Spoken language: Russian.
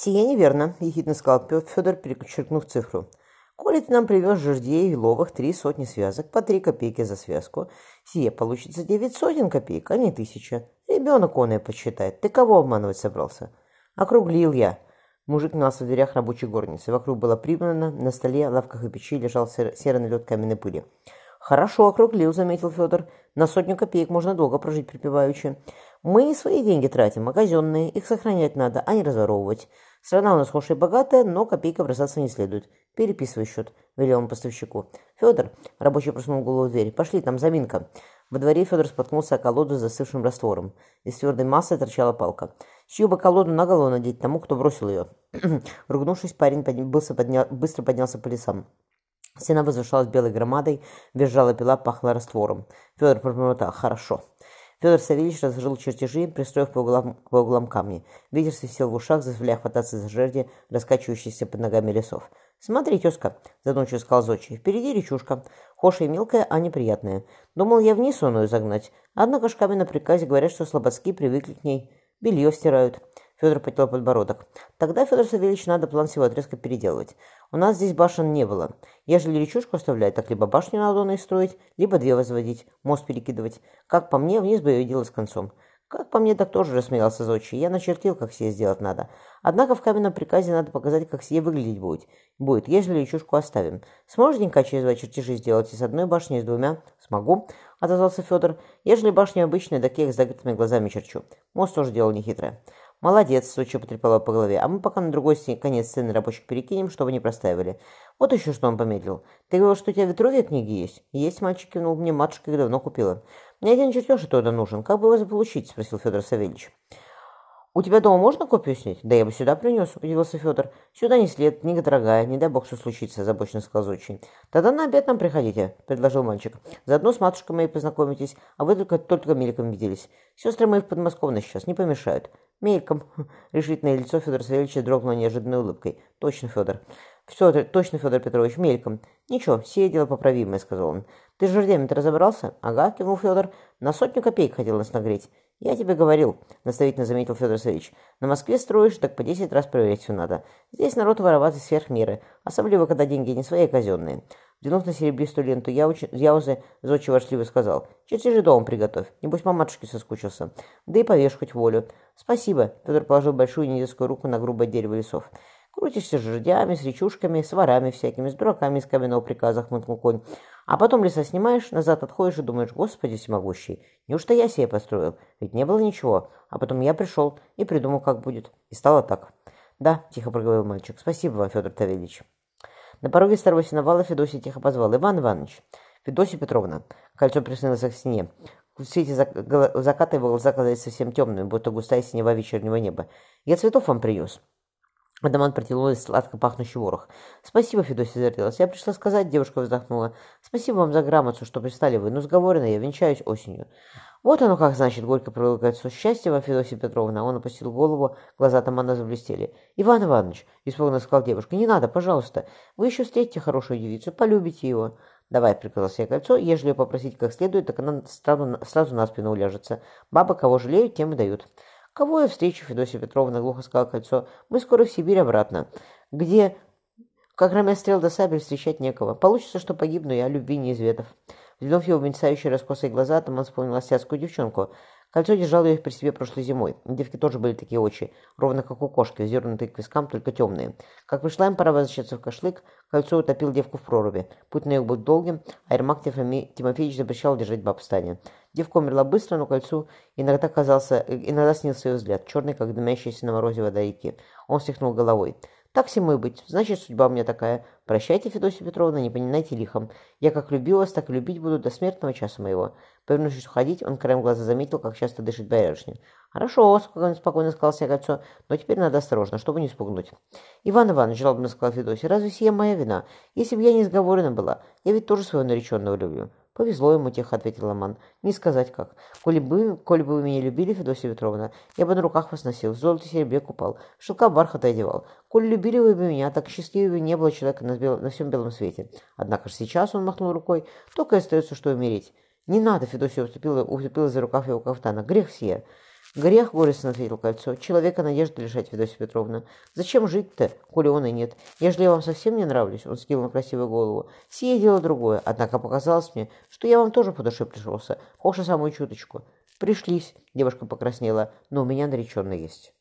«Сие неверно», — ехидно сказал Федор, перечеркнув цифру. «Коли ты нам привез жердей еловых три сотни связок по три копейки за связку, сие получится девять сотен копеек, а не тысяча. Ребенок оное подсчитает. Ты кого обманывать собрался?» «Округлил я». Мужик нас в дверях рабочей горницы. Вокруг было прибрано, на столе, лавках и печи лежал серый налет каменной пыли. «Хорошо округлил», — заметил Федор. «На сотню копеек можно долго прожить припеваючи. Мы не свои деньги тратим, а казенные. Их сохранять надо, а не разворовывать. Страна у нас хорошая и богатая, но копейка бросаться не следует. Переписывай счет», — велел он поставщику. «Федор», — рабочий просунул голову в дверь, — «пошли, там заминка». Во дворе Федор споткнулся о колоду с застывшим раствором. Из твердой массы торчала палка. Чью бы колоду на голову надеть тому, кто бросил ее? Ругнувшись, парень быстро, поднял, быстро поднялся по лесам. Стена возвышалась белой громадой, визжала пила, пахла раствором. Федор пробормотал «Хорошо». Федор Савельевич разложил чертежи, пристроив по углам, по углам камни. Ветер свистел в ушах, заставляя хвататься за жерди, раскачивающиеся под ногами лесов. «Смотри, тезка», — задумчиво сказал Зочи, — «впереди речушка. Хошая мелкая, а неприятная. Думал я вниз оную загнать. Однако шками на приказе говорят, что слободские привыкли к ней. Белье стирают». Федор потел подбородок. Тогда, Федор Савельевич, надо план всего отрезка переделывать. У нас здесь башен не было. Ежели речушку оставлять, так либо башню надо и строить, либо две возводить, мост перекидывать. Как по мне, вниз бы дело с концом. Как по мне, так тоже рассмеялся Зодчий. Я начертил, как сие сделать надо. Однако в каменном приказе надо показать, как сие выглядеть будет. Будет, ежели речушку оставим. Сможешь денька через два чертежи сделать и с одной башней, и с двумя? Смогу, отозвался Федор. Ежели башня обычная, так я их с закрытыми глазами черчу. Мост тоже дело нехитрое. «Молодец», — Суча потрепала по голове. «А мы пока на другой конец сцены рабочих перекинем, чтобы не простаивали. Вот еще что он помедлил. Ты говорил, что у тебя ветровья книги есть?» «Есть, мальчик кивнул. Мне матушка их давно купила». «Мне один чертеж оттуда нужен. Как бы его заполучить?» — спросил Федор Савельевич. «У тебя дома можно копию снять?» «Да я бы сюда принес», — удивился Федор. «Сюда не след, книга дорогая, не дай бог, что случится», — озабоченно сказал Зодчий. «Тогда на обед нам приходите», — предложил мальчик. «Заодно с матушкой моей познакомитесь, а вы только, только мельком виделись. Сестры мои в подмосковной сейчас, не помешают». «Мельком». Решительное лицо Федора Савельевича дрогнуло неожиданной улыбкой. «Точно, Федор». «Федор, точно, Федор Петрович, мельком». «Ничего, все дело поправимое», — сказал он. «Ты с жердями-то разобрался?» «Ага», — кивнул Федор. «На сотню копеек хотел нас нагреть». «Я тебе говорил», — наставительно заметил Федор Савельевич. «На Москве строишь, так по десять раз проверять все надо. Здесь народ вороватый сверх меры, особливо, когда деньги не свои, а казенные». Взглянув на серебристую ленту Яузы, Зодчий ворчливо сказал, «Чертежи дома приготовь, небось маматушке соскучился. Да и повешь хоть волю». «Спасибо», — Федор положил большую недетскую руку на грубое дерево лесов. «Крутишься с жердями, с речушками, с ворами всякими, с дураками из каменного приказа», — хмыкнул конь. «А потом леса снимаешь, назад отходишь и думаешь, Господи всемогущий, неужто я себе построил? Ведь не было ничего. А потом я пришел и придумал, как будет. И стало так». «Да», — тихо проговорил мальчик, — «спасибо вам, Федор Тавельевич». На пороге старого сеновала Федосий тихо позвал. «Иван Иванович!» «Федосия Петровна!» Кольцо приснилось к стене. В свете заката его глаза казались совсем темными, будто густая синева вечернего неба. «Я цветов вам привез». Адамант протянул сладко пахнущий ворох. «Спасибо, Федосия зарделась. Я пришла сказать, девушка вздохнула. Спасибо вам за грамоту, что пристали вы. Но сговорено, я венчаюсь осенью». «Вот оно как, значит, горько кольцо. Счастья вам, Федосия Петровна!» Он опустил голову, глаза Тамана заблестели. «Иван Иванович!» — испуганно сказал девушка. «Не надо, пожалуйста. Вы еще встретите хорошую девицу, полюбите его». «Давай», — приказал себе кольцо, — «ежели ее попросить как следует, так она сразу, сразу на спину уляжется. Бабы кого жалеют, тем и дают». «Кого я встречу, Федосия Петровна?» — глухо сказал кольцо. «Мы скоро в Сибирь обратно, где, как рамя стрел до сабель, встречать некого. Получится, что погибну я, любви неизведов». Взглянув его мерцающие раскосые глаза, там он вспомнил asiатскую девчонку. Кольцо держало ее при себе прошлой зимой. Девки тоже были такие очи, ровно как у кошки, вздернутые к вискам, только темные. Как пришла им пора возвращаться в кашлык, кольцо утопил девку в проруби. Путь на юг был долгим, а Ермак Тимофеевич запрещал держать баб в стане. Девка умерла быстро, но кольцу иногда казался, иногда снился ее взгляд, черный, как дымящийся на морозе вода. Он встряхнул головой. Так всему и быть. Значит, судьба у меня такая. Прощайте, Федосия Петровна, не поминайте лихом. Я как любил вас, так и любить буду до смертного часа моего. Повернувшись уходить, он краем глаза заметил, как часто дышит боярышня. «Хорошо», — спокойно сказал себе кольцо, — «но теперь надо осторожно, чтобы не спугнуть». «Иван Иванович», — жалобно сказал Федосия, — «разве сия моя вина? Если бы я не сговорена была, я ведь тоже своего нареченного люблю». «Повезло ему, тихо ответил Роман. «Не сказать как. Коли бы, коли бы вы меня любили, Федосия Петровна, я бы на руках вас носил, в золото серебре купал, шелка бархата одевал. Коли любили вы бы меня, так счастливее не было человека на, бел... на всем белом свете. Однако же сейчас он махнул рукой, только и остается, что умереть. Не надо, Федосия уступила, уступила за рукав его кафтана. Грех все. Грех, горестно ответил кольцо. Человека надежды лишать, Федосия Петровна. Зачем жить-то, коли он и нет? Ежели я вам совсем не нравлюсь, он скинул красивую голову. Сие дело другое, однако показалось мне, что я вам тоже по душе пришелся, хоша самую чуточку. Пришлись, девушка покраснела, но у меня нареченный есть.